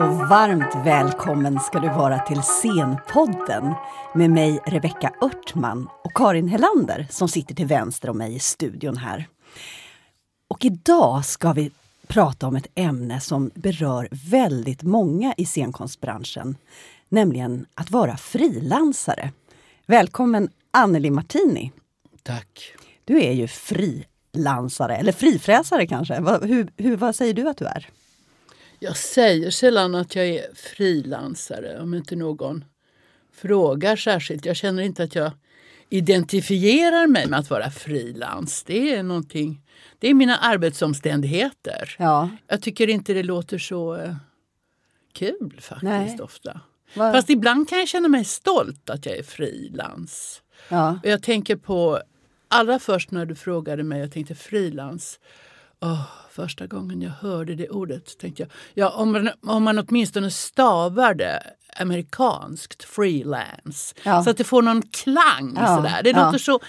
Och varmt välkommen ska du vara till Scenpodden med mig Rebecka Örtman och Karin Hellander som sitter till vänster om mig i studion här. Och idag ska vi prata om ett ämne som berör väldigt många i scenkonstbranschen, nämligen att vara frilansare. Välkommen Anneli Martini. Tack. Du är ju frilansare, eller frifräsare kanske. Hur, hur, vad säger du att du är? Jag säger sällan att jag är frilansare om inte någon frågar särskilt. Jag känner inte att jag identifierar mig med att vara frilans. Det är någonting, det är mina arbetsomständigheter. Ja. Jag tycker inte det låter så eh, kul faktiskt Nej. ofta. Vad- Fast ibland kan jag känna mig stolt att jag är frilans. Ja. Och Jag tänker på, allra först när du frågade mig, jag tänkte frilans. Åh, första gången jag hörde det ordet tänkte jag, ja om man, om man åtminstone stavar det amerikanskt, freelance. Ja. Så att det får någon klang Ja, sådär. Det ja. låter så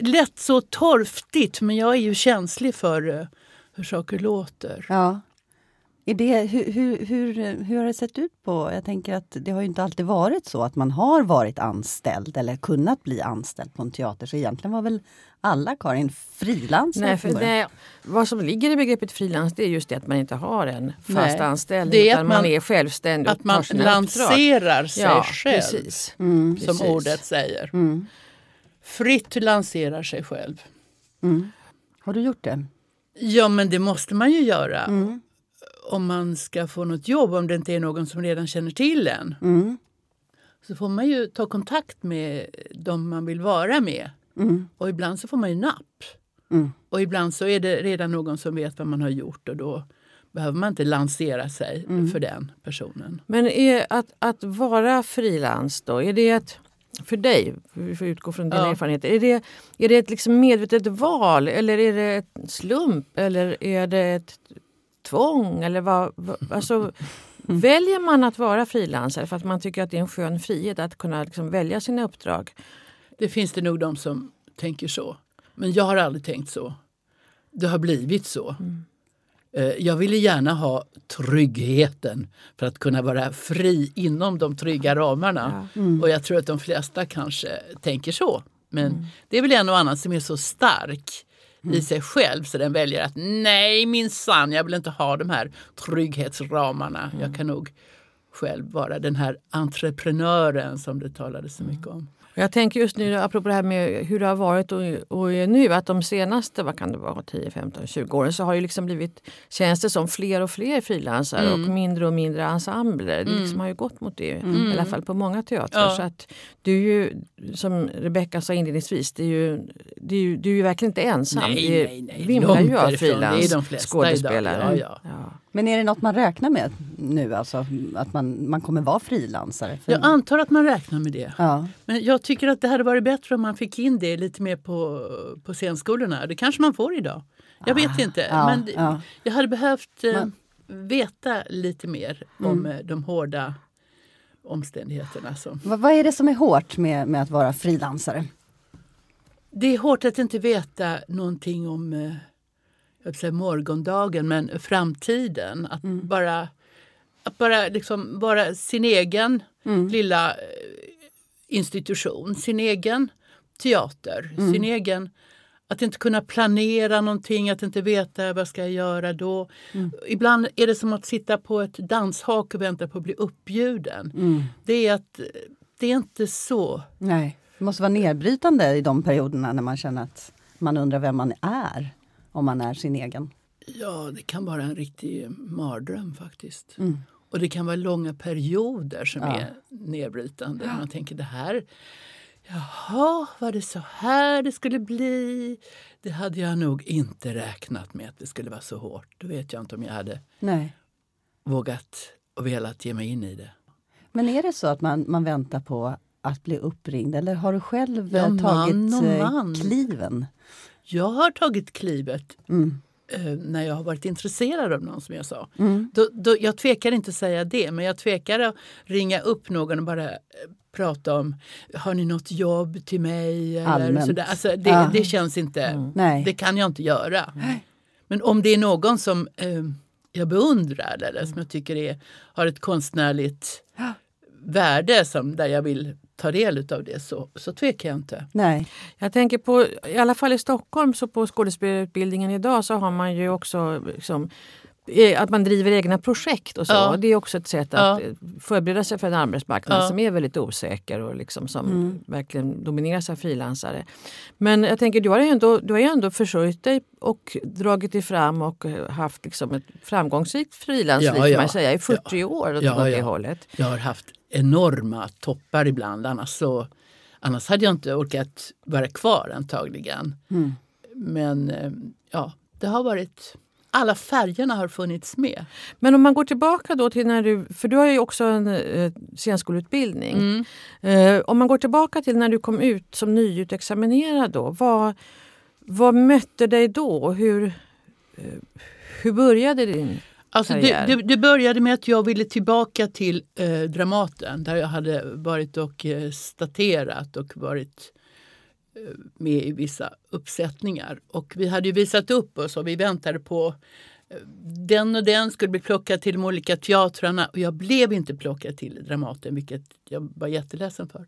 lätt så torftigt men jag är ju känslig för eh, hur saker låter. Ja. Är det, hur, hur, hur, hur har det sett ut på... Jag tänker att det har ju inte alltid varit så att man har varit anställd eller kunnat bli anställd på en teater. Så egentligen var väl alla, Karin, frilansare Nej, vad som ligger i begreppet frilans det är just det att man inte har en fast Nej, anställning det är utan att man, man- är självständig Att man lanserar sig ja, själv, Precis. Mm. som precis. ordet säger. Mm. Fritt lanserar sig själv. Mm. Har du gjort det? Ja, men det måste man ju göra Mm. Om man ska få något jobb, om det inte är någon som redan känner till en. Mm. Så får man ju ta kontakt med de man vill vara med. Mm. Och ibland så får man ju napp. Mm. Och ibland så är det redan någon som vet vad man har gjort och då behöver man inte lansera sig Mm. för den personen. Men är att, att vara frilans då, är det ett, för dig, vi får utgå från dina Ja. erfarenheter, är det, är det ett liksom medvetet val eller är det ett slump eller är det ett tvång? Eller vad, vad, alltså, Väljer man att vara frilansare för att man tycker att det är en skön frihet att kunna liksom välja sina uppdrag? Det finns det nog de som tänker så. Men jag har aldrig tänkt så. Det har blivit så. Eh, Jag ville gärna ha tryggheten för att kunna vara fri inom de trygga ramarna. Och jag tror att de flesta kanske tänker så. Men det är väl en och annan som är så stark i sig själv så den väljer att nej minsann, jag vill inte ha de här trygghetsramarna. Jag kan nog själv vara den här entreprenören som det talades så mycket om. Jag tänker just nu, apropå det här med hur det har varit och, och nu, att de senaste vad kan det vara, 10, 15, 20 åren så har det liksom blivit, känns det som fler och fler frilansare Mm. och mindre och mindre ensembler. Det liksom har ju gått mot det, i alla fall på många teatrar. Mm. Ja. Så att du är ju, som Rebecka sa inledningsvis, det är ju, det är ju, du är ju verkligen inte ensam. Nej, det nej, nej. vimlar ju av därifrån. Det är de frilans flesta skådespelare. idag. Ja, Ja. Men är det något man räknar med nu, alltså? Att man, man kommer vara frilansare? För- Jag antar att man räknar med det. ja. Men jag tycker att det hade varit bättre om man fick in det lite mer på, på scenskolorna. Det kanske man får idag. Jag vet inte. ja, men ja. jag hade behövt eh, veta lite mer Mm. om eh, de hårda omständigheterna. Som. Vad, vad är det som är hårt med, med att vara frilansare? Det är hårt att inte veta någonting om eh, jag säga morgondagen, men framtiden. Att Mm. bara, att bara liksom vara sin egen Mm. lilla eh, institution, sin egen teater, Mm. sin egen... Att inte kunna planera någonting, att inte veta vad ska jag göra då. Mm. Ibland är det som att sitta på ett danshak och vänta på att bli uppbjuden. Mm. Det är att det är inte så. Nej, det måste vara nedbrytande i de perioderna när man känner att man undrar vem man är. Om man är sin egen. Ja, det kan vara en riktig mardröm faktiskt. Mm. Och det kan vara långa perioder som Ja. är nedbrytande. Man tänker det här, jaha, var det så här det skulle bli? Det hade jag nog inte räknat med att det skulle vara så hårt. Då vet jag inte om jag hade Nej. vågat och velat ge mig in i det. Men är det så att man, man väntar på att bli uppringd eller har du själv Ja, eh, man tagit och eh, man. kliven? Jag har tagit klivet Mm. eh, när jag har varit intresserad av någon som jag sa. Mm. Då, då, jag tvekar inte att säga det, men jag tvekar att ringa upp någon och bara eh, prata om har ni något jobb till mig? Eller sådär. Alltså, det, Ja. det känns inte, Nej. det kan jag inte göra. Men om det är någon som eh, jag beundrar eller som jag tycker är, har ett konstnärligt värde som, där jag vill ta del av det så, så tvekar jag inte. Nej. Jag tänker på, i alla fall i Stockholm, så på skådespelarutbildningen idag så har man ju också liksom, eh, att man driver egna projekt och så. Ja. Det är också ett sätt att Ja. eh, förbereda sig för en arbetsmarknad Ja. som är väldigt osäker och liksom som verkligen domineras av frilansare. Men jag tänker, du har ju ändå, du har ju ändå försörjt dig och dragit dig fram och eh, haft liksom ett framgångsrikt frilansliv Ja, ja. man säga, i 40 år åt Ja, det ja. hållet. Jag har haft enorma toppar ibland annars, så, annars hade jag inte orkat vara kvar antagligen. Mm. Men eh, ja, det har varit alla färgerna har funnits med. Men om man går tillbaka då till när du, för du har ju också en eh, scenskoleutbildning. Mm. Eh, om man går tillbaka till när du kom ut som nyutexaminerad då. Vad, vad mötte dig då? Hur, eh, hur började din Alltså det, det, det började med att jag ville tillbaka till eh, Dramaten där jag hade varit och eh, staterat och varit med i vissa uppsättningar. Och vi hade ju visat upp oss och vi väntade på eh, den och den skulle bli plockad till de olika teatrarna och jag blev inte plockad till Dramaten vilket jag var jätteledsen för.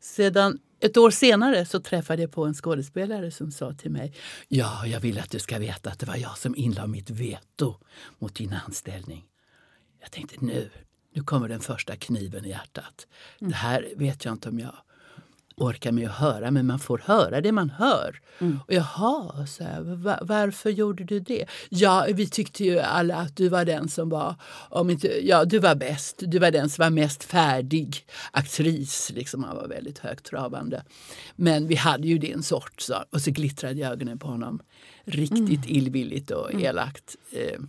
Sedan ett år senare så träffade jag på en skådespelare som sa till mig Ja, jag vill att du ska veta att det var jag som inlade mitt veto mot din anställning. Jag tänkte nu, nu kommer den första kniven i hjärtat. Det här vet jag inte om jag orkar med att höra, men man får höra det man hör. Och jaha, så här, va, varför gjorde du det? Ja, vi tyckte ju alla att du var den som var, om inte, ja du var bäst, du var den som var mest färdig aktris. Liksom, han var väldigt högtravande. Men vi hade ju din sort, så, och så glittrade ögonen på honom. Riktigt illvilligt och elakt. Eh,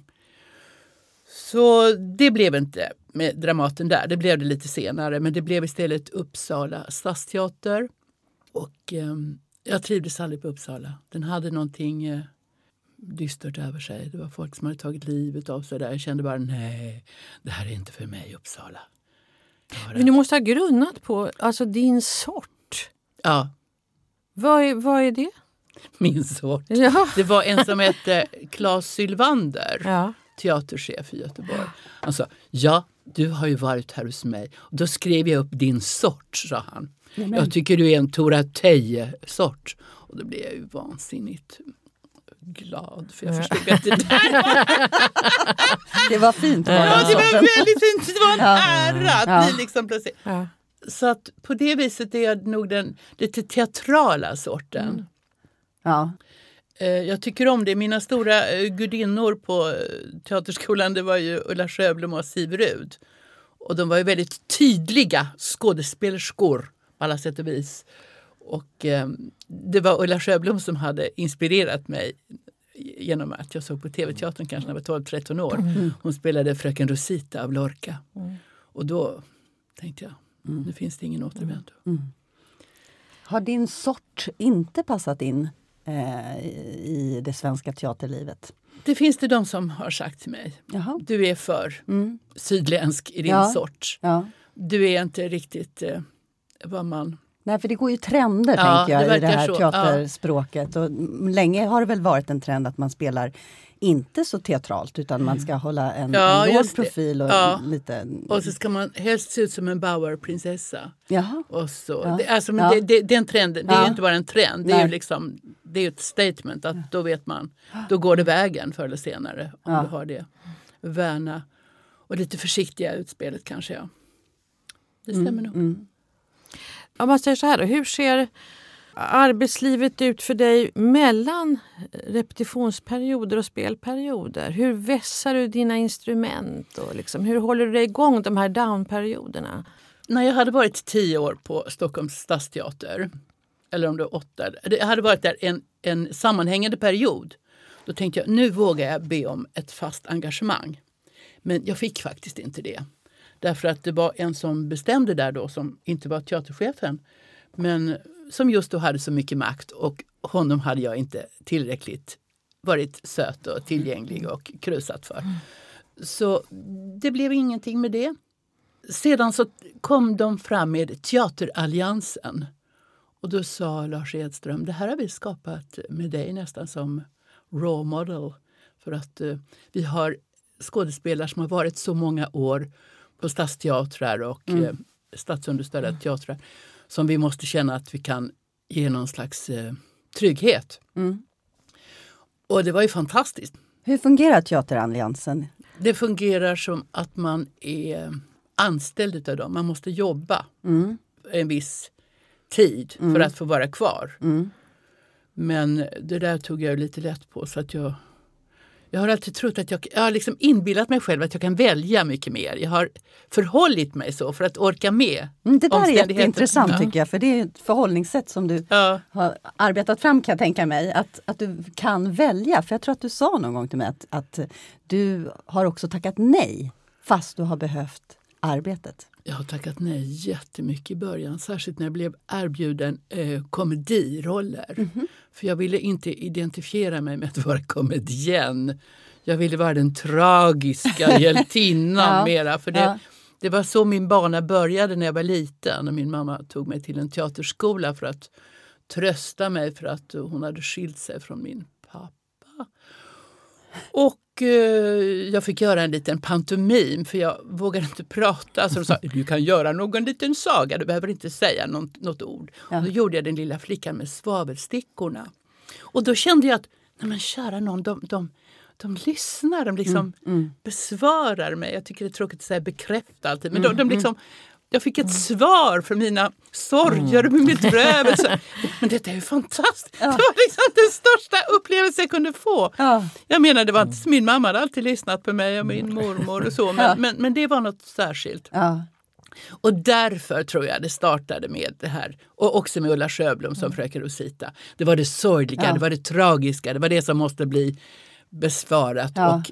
så det blev inte med Dramaten där. Det blev det lite senare. Men det blev istället Uppsala stadsteater. Och eh, jag trivdes aldrig på Uppsala. Den hade någonting eh, dystert över sig. Det var folk som hade tagit livet av sig där. Jag kände bara nej, det här är inte för mig Uppsala. Men du måste ha grunnat på alltså, din sort. Ja, Vad är, vad är det? min sort. Ja. Det var en som hette Claes Sylvander. Ja. Teaterchef i Göteborg. Han sa, ja, du har ju varit här hos mig. Och då skrev jag upp din sort, sa han. Jag tycker du är en Tora Teje-sort. Och då blev jag ju vansinnigt glad för jag Ja. förstod att det där Det var fint vara ja, det var sorten. väldigt fint. Det var en Ja. ära att Ja. bli liksom plötsligt. Ja. Så att på det viset är jag nog den lite teatrala sorten. Ja. Eh, Jag tycker om det. Mina stora eh, gudinnor på eh, Teaterskolan det var ju Ulla Sjöblom och Siv Rud. Och de var ju väldigt tydliga skådespelerskor på alla sätt och vis. Och eh, det var Ulla Sjöblom som hade inspirerat mig genom att jag såg på TV-teatern kanske när jag var 12-13 år. Hon spelade Fröken Rosita av Lorca. Och då tänkte jag, nu finns det ingen återvändo. Har din sort inte passat in i det svenska teaterlivet? Det finns det de som har sagt till mig. Jaha. Du är för Mm. sydländsk i din Ja. sort. Ja. Du är inte riktigt eh, vad man... Nej, för det går ju trender Ja, tänker jag det i det här så. teaterspråket. Och länge har det väl varit en trend att man spelar inte så teatralt utan man ska hålla en, Ja, en låg det. profil och Ja. lite... Och så ska man helst se ut som en Bauer-prinsessa. Jaha. Och så. Ja. Det, alltså, men Ja. det, det, det är Ja. ju inte bara en trend, det är liksom, det är ett statement att då vet man, då går det vägen förr eller senare om Ja. du har det. Värna och lite försiktiga utspelet kanske. Ja. Det stämmer nog. Mm. Om man säger så här, då, hur ser arbetslivet ut för dig mellan repetitionsperioder och spelperioder? Hur vässar du dina instrument? Och liksom, hur håller du dig igång de här downperioderna? När jag hade varit tio år på Stockholms stadsteater, eller om det var åtta, jag hade varit där en, en sammanhängande period. Då tänkte jag, nu vågar jag be om ett fast engagemang. Men jag fick faktiskt inte det. Därför att det var en som bestämde där då, som inte var teaterchefen, men som just då hade så mycket makt och honom hade jag inte tillräckligt varit söt och tillgänglig och krusat för. Så det blev ingenting med det. Sedan så kom de fram med Teateralliansen. Och då sa Lars Edström, det här har vi skapat med dig nästan som raw model. För att eh, vi har skådespelare som har varit så många år på stadsteatrar och Mm. eh, statsunderstödda teatrar som vi måste känna att vi kan ge någon slags eh, trygghet. Mm. Och det var ju fantastiskt. Hur fungerar Teateralliansen? Det fungerar som att man är anställd av dem. Man måste jobba Mm. en viss tid för att få vara kvar. Mm. Men det där tog jag lite lätt på. så att jag... Jag har alltid trott att jag, jag har liksom inbillat mig själv att jag kan välja mycket mer. Jag har förhållit mig så för att orka med Mm, Det där är jätteintressant Ja. tycker jag, för det är ett förhållningssätt som du Ja, har arbetat fram kan jag tänka mig. Att, att du kan välja. För jag tror att du sa någon gång till mig att, att du har också tackat nej fast du har behövt arbetet. jag har tackat nej jättemycket i början. Särskilt när jag blev erbjuden eh, komediroller. Mhm. För jag ville inte identifiera mig med att vara komedienn. Jag ville vara den tragiska hjältinnan Ja, mera. För det, ja. det var så min bana började när jag var liten. Och min mamma tog mig till en teaterskola för att trösta mig för att hon hade skilt sig från min pappa. Och jag fick göra en liten pantomim för jag vågade inte prata. Så de sa du kan göra någon liten saga, du behöver inte säga något, något ord. Ja. Och då gjorde jag den lilla flickan med svavelstickorna. Och då kände jag att, nej men kära någon, de, de, de lyssnar, de liksom besvarar mig. Jag tycker det är tråkigt att säga bekräfta alltid, men de, de liksom jag fick ett svar för mina sorger och min bedrövelse. Men detta är ju fantastiskt! Det var liksom den största upplevelse jag kunde få. Ja. Jag menar, det var inte, min mamma hade alltid lyssnat på mig och min mormor och så, men, Ja. men, men det var något särskilt. Ja. Och därför tror jag det startade med det här. Och också med Ulla Sjöblom som fröken Rosita. Det var det sorgliga, Ja. det var det tragiska, det var det som måste bli besvarat. Ja. Och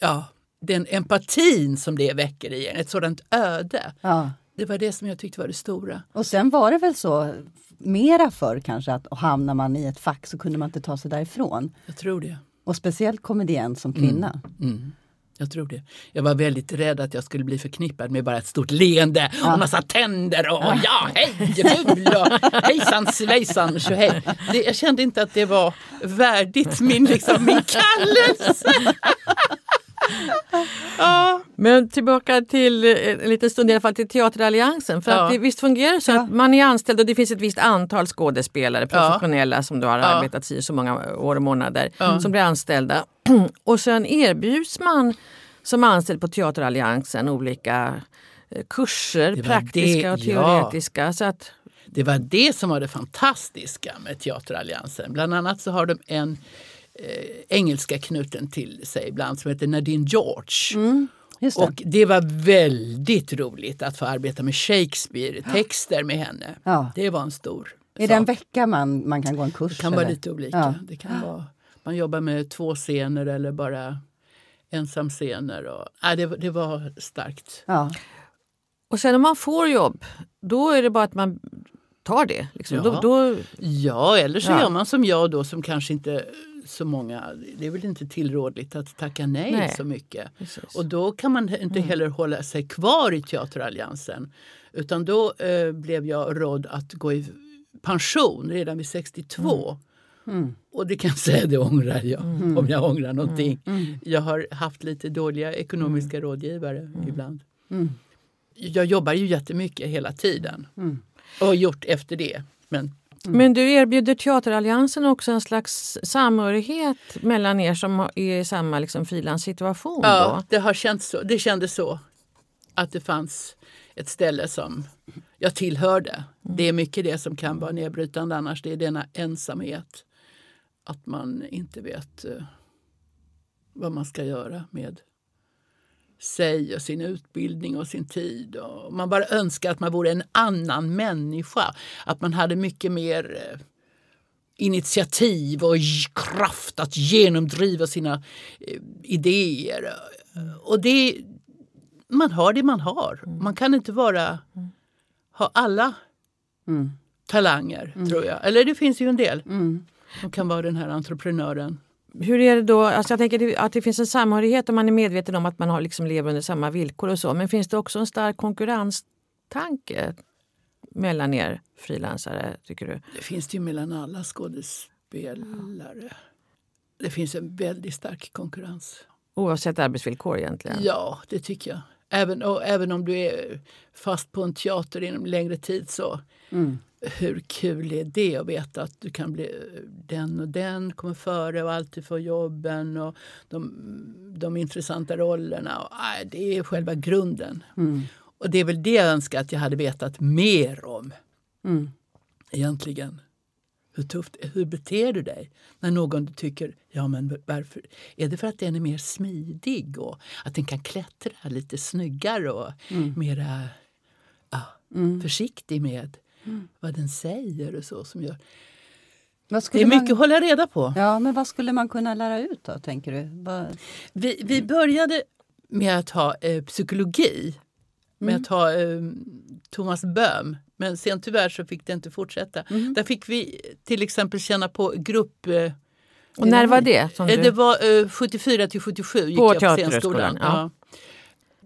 ja, den empatin som det väcker i en, ett sådant öde. Ja. Det var det som jag tyckte var det stora. Och sen var det väl så mera förr kanske att hamnar man i ett fack så kunde man inte ta sig därifrån. Jag tror det. Och speciellt komedienn som kvinna. Mm. Jag tror det. Jag var väldigt rädd att jag skulle bli förknippad med bara ett stort leende och massa tänder och ja, hej ful och hejsan svejsan tjohej. Jag kände inte att det var värdigt min, liksom, min kallelse. Ja, Men tillbaka till eh, en liten stund i alla fall till Teateralliansen. För Ja. att det, visst fungerar det så att man är anställd och det finns ett visst antal skådespelare, Ja. professionella som då har Ja. arbetat i så många år och månader, Ja. som blir anställda. och sen erbjuds man som anställd på Teateralliansen olika eh, kurser, praktiska det, och ja. teoretiska. Så att, det var det som var det fantastiska med Teateralliansen. Bland annat så har de en eh, engelska knuten till sig ibland som heter Nadine George. Just det. Och det var väldigt roligt att få arbeta med Shakespeare, texter med henne. Ja. Det var en stor är det en vecka man, man kan gå en kurs? Det kan vara eller? lite olika. Ja. Det kan vara, man jobbar med två scener eller bara ensamscener. Och, nej, det, var- det var starkt. Ja. och sen om man får jobb, då är det bara att man tar det. Liksom. Ja. Då, då, Ja, eller så Ja. gör man som jag då som kanske inte så många, det är väl inte tillrådligt att tacka nej, Nej. så mycket. Precis. Och då kan man inte heller hålla sig kvar i Teateralliansen. Utan då eh, blev jag rådd att gå i pension redan vid 62. Mm. Och det kan jag säga, det ångrar jag. Om jag ångrar någonting. Jag har haft lite dåliga ekonomiska rådgivare ibland. Mm. Jag jobbar ju jättemycket hela tiden. Och har gjort efter det. Men Men du erbjuder Teateralliansen också en slags samhörighet mellan er som är i samma liksom, frilanssituation? Ja, då? det, har känts så. det kändes så. Att det fanns ett ställe som jag tillhörde. Det är mycket det som kan vara nedbrytande annars. Det är denna ensamhet. Att man inte vet eh, vad man ska göra med sig och sin utbildning och sin tid. Och man bara önskar att man vore en annan människa. Att man hade mycket mer eh, initiativ och kraft att genomdriva sina eh, idéer. Och det, man har det man har. Man kan inte vara, ha alla Mm. talanger, tror jag. Eller det finns ju en del Mm. som kan vara den här entreprenören. Hur är det då? Alltså jag tänker att det finns en samhörighet om man är medveten om att man har liksom lever under samma villkor och så. Men finns det också en stark konkurrenstanke mellan er frilansare, tycker du? Det finns det ju mellan alla skådespelare. Det finns en väldigt stark konkurrens. Oavsett arbetsvillkor egentligen. Ja, det tycker jag. Även, och även om du är fast på en teater inom längre tid så Mm. hur kul är det att veta att du kan bli den och den kommer före och alltid få jobben och de, de intressanta rollerna. Och, nej, det är själva grunden. Mm. Och det är väl det jag önskar att jag hade vetat mer om Mm. egentligen. Hur tufft, hur beter du dig när någon tycker, ja men varför? Är det för att den är mer smidig och att den kan klättra lite snyggare och mera ja, försiktig med vad den säger och så som gör. Det är mycket man... att hålla reda på. Ja, men vad skulle man kunna lära ut då, tänker du? Vad... Vi, vi började med att ha eh, psykologi, med att ha eh, Thomas Böhm. Men sen tyvärr så fick det inte fortsätta. Där fick vi till exempel känna på grupp... Eh, Och när var det? Som Eh, du... Det var eh, 74 till 77 gick På jag på scenskolan. ja.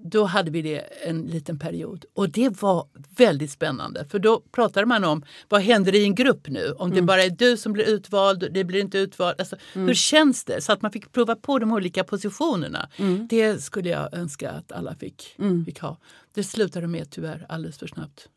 Då hade vi det en liten period och det var väldigt spännande för då pratade man om vad händer i en grupp nu? Om Mm. det bara är du som blir utvald, det blir inte utvald. Alltså, Mm. Hur känns det? Så att man fick prova på de olika positionerna. Mm. Det skulle jag önska att alla fick, fick ha. Det slutade med tyvärr alldeles för snabbt.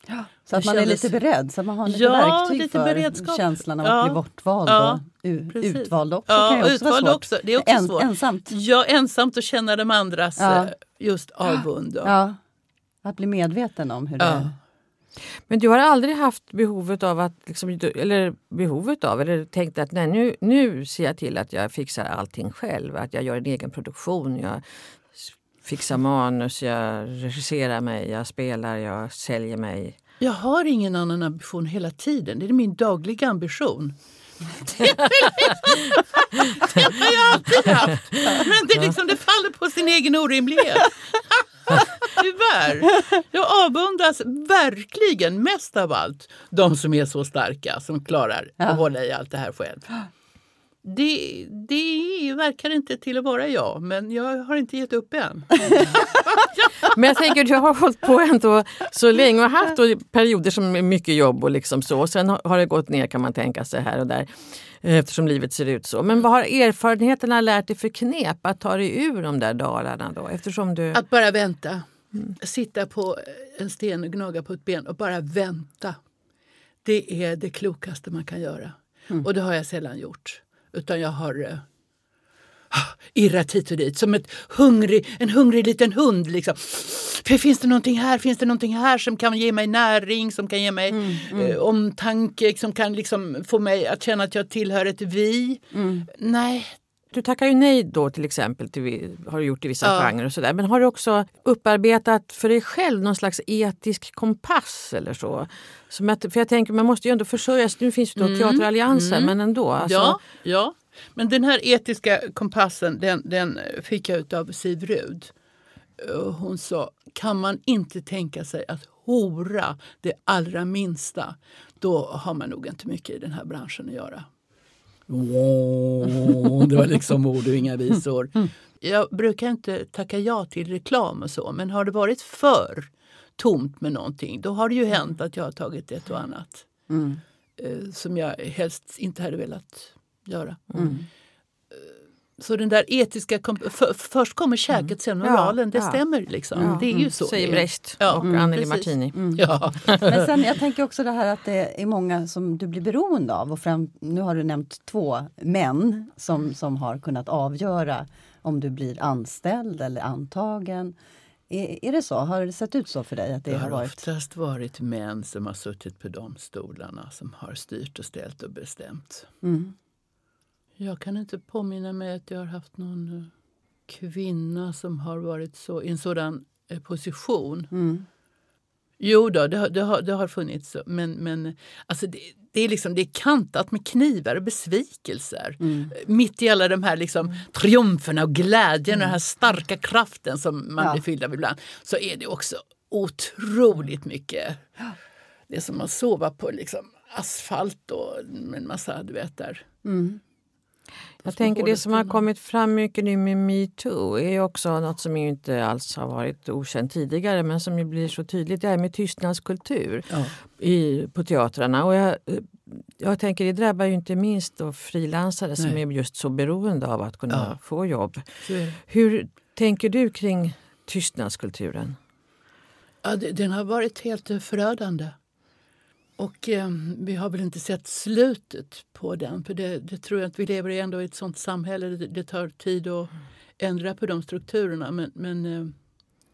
Så att man är kändes- lite beredd, så att man har lite Ja, verktyg lite för beredskap. känslan av Ja. att bli bortvald Ja, och utvald också. Ja, kan ju också utvald vara också. Det är också En, svårt. Ensamt. Ja, ensamt och känna de andras Ja. eh, just avund. och- Ja. Att bli medveten om hur det Ja. är. Men du har aldrig haft behovet av att, liksom, eller behovet av, eller tänkt att nej, nu, nu ser jag till att jag fixar allting själv. Att jag gör en egen produktion, jag fixar manus, jag regisserar mig, jag spelar, jag säljer mig. Jag har ingen annan ambition hela tiden. Det är min dagliga ambition. Det har jag alltid haft. Men det, är liksom, det faller på sin egen orimlighet. Tyvärr. Jag avundas verkligen mest av allt de som är så starka som klarar Ja. att hålla i allt det här själv. Det, det verkar inte till att vara jag, men jag har inte gett upp än. Men jag tänker du har hållit på ändå så länge och haft perioder som är mycket jobb och liksom så. Sen har det gått ner kan man tänka sig här och där eh, eftersom livet ser ut så. Men vad har erfarenheterna lärt dig för knep att ta dig ur de där dalarna då? Eftersom du... Att bara vänta. Sitta på en sten och gnaga på ett ben och bara vänta. Det är det klokaste man kan göra. Och det har jag sällan gjort. Utan jag har eh, irrat hit och dit som ett hungrig, en hungrig liten hund. Liksom. Finns det någonting här? Finns det någonting här som kan ge mig näring, som kan ge mig eh, omtanke, som kan liksom få mig att känna att jag tillhör ett vi? Nej, Du tackar ju nej då till exempel, till, vi- har du gjort i vissa Ja. genrer och sådär. Men har du också upparbetat för dig själv någon slags etisk kompass eller så? Som att, för jag tänker, man måste ju ändå försörja sig. Nu finns ju då teaterallianser, men ändå. Alltså, Ja, ja, men den här etiska kompassen den, den fick jag av Siv Rud. Och Hon sa, kan man inte tänka sig att hora det allra minsta, då har man nog inte mycket i den här branschen att göra. Wow, det var liksom ord och inga visor. Jag brukar inte tacka ja till reklam och så, men har det varit för tomt med någonting, då har det ju hänt att jag har tagit ett och annat Mm. eh, som jag helst inte hade velat göra. Mm. Eh, Så den där etiska... För, först kommer käket, sen Ja, moralen. det ja. stämmer liksom. Ja, Det är ju så. Säger. Brecht Ja, och mm, Anneli. Martini. Ja. Men sen, jag tänker också det här att det är många som du blir beroende av. Och fram, nu har du nämnt två män som, som har kunnat avgöra om du blir anställd eller antagen. Är, är det så? Har det sett ut så för dig? att Det Det har varit... oftast varit män som har suttit på de stolarna som har styrt och ställt och bestämt. Mm. Jag kan inte påminna mig att jag har haft någon eh, kvinna som har varit så, i en sådan eh, position. Mm. Jo då, det har, det har, det har funnits. Men, men alltså det, det, är liksom, det är kantat med knivar och besvikelser. Mm. Mitt i alla de här liksom, triumferna och glädjen och den här starka kraften som man Ja. blir fylld av ibland. Så är det också otroligt mycket. Det är som att sova på liksom, asfalt och en massa, du vet där. Mm. Jag tänker det som har kommit fram mycket nu med metoo är också något som inte alls har varit okänt tidigare men som blir så tydligt. Det här med tystnadskultur Ja. i, på teatrarna. Och jag, jag tänker det drabbar ju inte minst då frilansare som är just så beroende av att kunna Ja. få jobb. Hur tänker du kring tystnadskulturen? Ja, den har varit helt förödande. Och eh, vi har väl inte sett slutet på den. För det, det tror jag att vi lever i ändå i ett sånt samhälle. Det, det tar tid att ändra på de strukturerna. Men, men eh,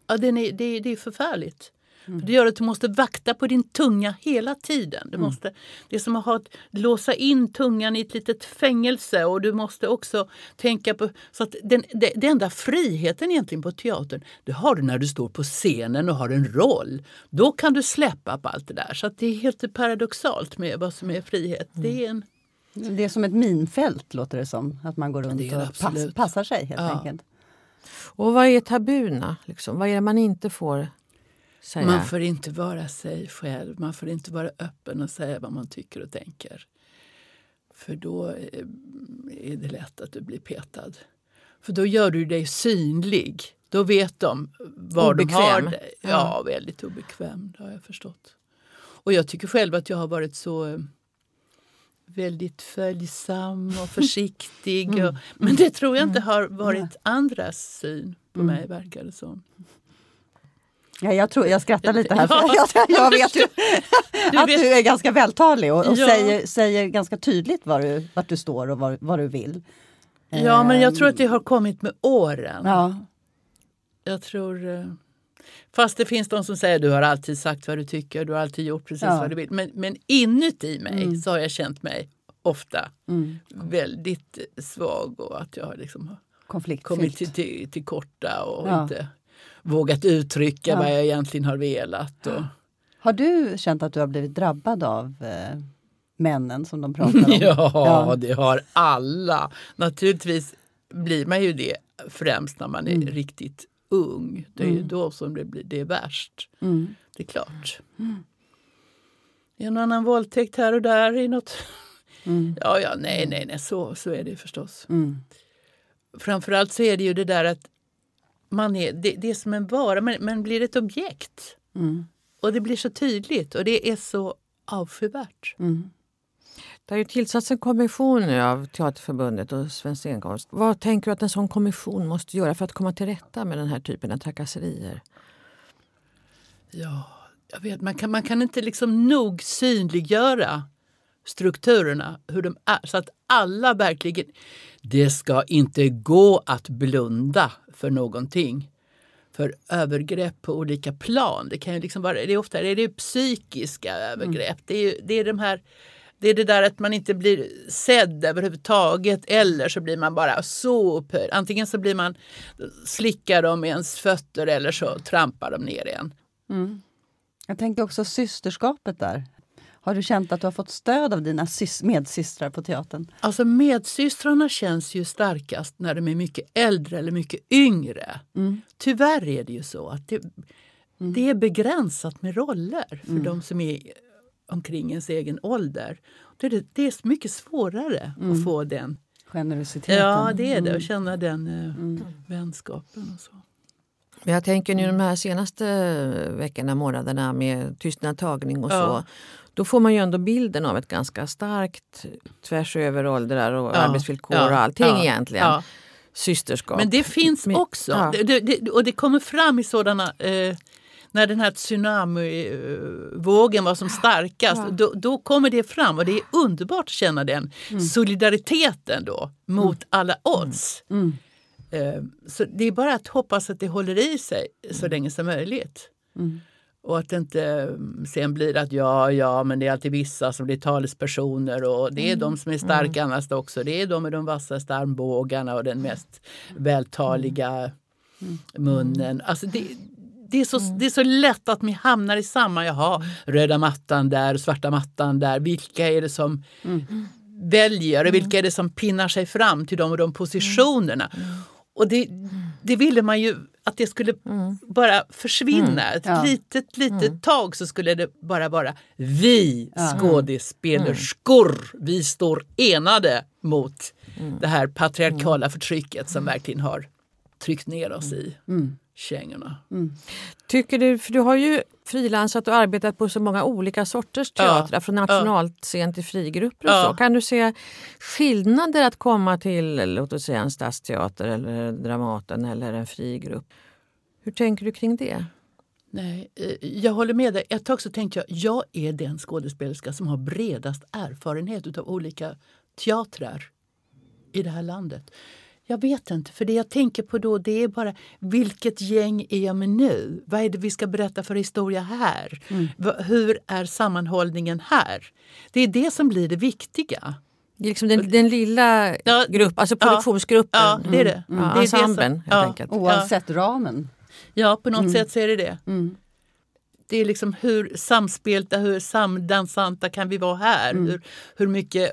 ja, den är, det, det är förfärligt. För det gör att du måste vakta på din tunga hela tiden. Du måste, det är som att ha, ett- låsa in tungan i ett litet fängelse och du måste också tänka på... Så att den, det, det enda friheten egentligen på teatern det har du när du står på scenen och har en roll. Då kan du släppa på allt det där. Så att det är helt paradoxalt med vad som är frihet. Det är en, Det är som ett minfält låter det som. Att man går runt och pass, passar sig helt Ja. enkelt. Och vad är tabuna? Liksom? Vad är det man inte får säga? Man får inte vara sig själv. Man får inte vara öppen och säga vad man tycker och tänker. För då eh, är det lätt att du blir petad. För då gör du dig synlig. Då vet de var de har Obekväm. dig. Ja, väldigt obekväm. Det har jag förstått. Och jag tycker själv att jag har varit så eh, väldigt följsam och försiktig. Och, men det tror jag inte har varit andras syn på mig, verkar det som. Ja, jag, tror, jag skrattar lite här, för Ja, jag, jag vet ju att du är ganska vältalig och, och Ja. säger, säger ganska tydligt var du, vart du står och vad, vad du vill. Ja, men jag tror att det har kommit med åren. Ja, Jag tror... eh, Fast det finns de som säger du har alltid sagt vad du tycker, du har alltid gjort precis Ja. vad du vill. Men, men inuti mig Mm. så har jag känt mig ofta mm. väldigt svag och att jag har liksom konfliktfyllt. kommit till, till, till korta och Ja. inte vågat uttrycka Ja. vad jag egentligen har velat. Och, Har du känt att du har blivit drabbad av eh, männen som de pratar om? ja, Ja. det har alla. Naturligtvis blir man ju det främst när man är Mm. riktigt ung. Det är ju Mm. då som det blir det är värst. Mm. Det är klart. En och annan våldtäkt här och där i något... Mm. Ja, ja, nej, nej, nej, så, så är det förstås. Mm. Framförallt så är det ju det där att man är, det, det är som en vara, men man blir ett objekt. Mm. Och det blir så tydligt och det är så avskyvärt. Mm. Det har ju tillsatts en kommission nu av Teaterförbundet och Svensk scenkonst. Vad tänker du att en sån kommission måste göra för att komma till rätta med den här typen av trakasserier? Ja, jag vet, man kan, man kan inte liksom nog synliggöra strukturerna, hur de är, så att alla verkligen... Det ska inte gå att blunda för någonting. För övergrepp på olika plan, det kan ju liksom vara, det är ofta det är det psykiska övergrepp. Det, är det är de här det är det där att man inte blir sedd överhuvudtaget eller så blir man bara så upphöjd. Antingen så blir man slickar de ens fötter eller så trampar de ner en. Mm. Jag tänker också systerskapet där. Har du känt att du har fått stöd av dina sys- medsystrar på teatern? Alltså medsystrarna känns ju starkast när de är mycket äldre eller mycket yngre. Mm. Tyvärr är det ju så att det, det är begränsat med roller för de som är omkring ens egen ålder. Det är, det är mycket svårare att få den. Generositeten? Ja, det är det. Mm. Att känna den eh, vänskapen och så. Jag tänker nu de här senaste veckorna, månaderna med tystnadtagning och så. Ja. Då får man ju ändå bilden av ett ganska starkt tvärs över åldrar och Ja, arbetsvillkor ja, och allting ja, egentligen. ja. Systerskap. Men det finns också. Det, det, och det kommer fram i sådana... Eh, när den här tsunamivågen var som starkast, Ja. då, då kommer det fram och det är underbart att känna den solidariteten då mot alla odds. Mm. Eh, så det är bara att hoppas att det håller i sig så länge som möjligt. Mm. Och att det inte mm, sen blir att ja, ja, men det är alltid vissa som blir talespersoner och det är de som är starka annars också. Det är de med de vassaste armbågarna och den mest vältaliga munnen. Alltså det, det, är så, det är så lätt att vi hamnar i samma, jaha, röda mattan där, svarta mattan där. Vilka är det som väljer och vilka är det som pinnar sig fram till de och de positionerna? Och det, det ville man ju att det skulle bara försvinna. Ett Ja. litet, litet tag så skulle det bara vara vi skådespelerskor. Vi står enade mot det här patriarkala förtrycket som verkligen har tryckt ner oss i Mm. kängorna. Tycker du, för du har ju frilansat och arbetat på så många olika sorters teatrar, från nationalscen till frigrupper och Ja. så. Kan du se skillnader att komma till låt oss säga en stadsteater eller Dramaten eller en frigrupp? Hur tänker du kring det? Nej, eh, jag håller med dig. Ett tag så tänkte jag jag är den skådespelerska som har bredast erfarenhet av olika teatrar i det här landet. Jag vet inte, för det jag tänker på då det är bara vilket gäng är jag med nu? Vad är det vi ska berätta för historia här? Va- Hur är sammanhållningen här? Det är det som blir det viktiga. Det är liksom den, den lilla Ja, grupp, alltså produktionsgruppen. Ja, det är det. Ja, det, är det som- ensemblen helt ja, enkelt. Oavsett ramen. Ja, på något sätt så är det det. Mm. Det är liksom hur samspelta, hur samdansanta kan vi vara här? Hur, hur mycket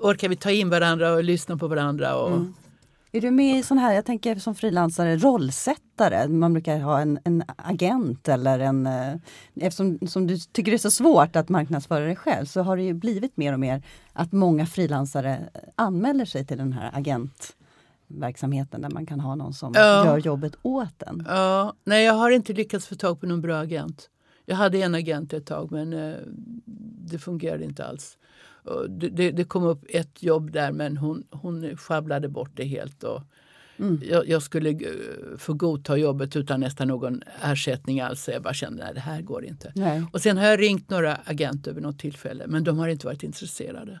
orkar vi ta in varandra och lyssna på varandra? Och, Är du med i sån här, jag tänker som frilansare, rollsättare? Man brukar ha en, en agent eller en... eh, Eftersom som du tycker det är så svårt att marknadsföra dig själv så har det ju blivit mer och mer att många frilansare anmäler sig till den här agentverksamheten där man kan ha någon som Ja. gör jobbet åt en. Ja, nej, jag har inte lyckats få tag på någon bra agent. Jag hade en agent ett tag men eh, det fungerade inte alls. Eh, det, det, det kom upp ett jobb där men hon, hon sjabblade bort det helt. Och jag, jag skulle eh, få godta jobbet utan nästan någon ersättning alls. Jag bara kände att det här går inte. Nej. Och sen har jag ringt några agenter vid något tillfälle men de har inte varit intresserade.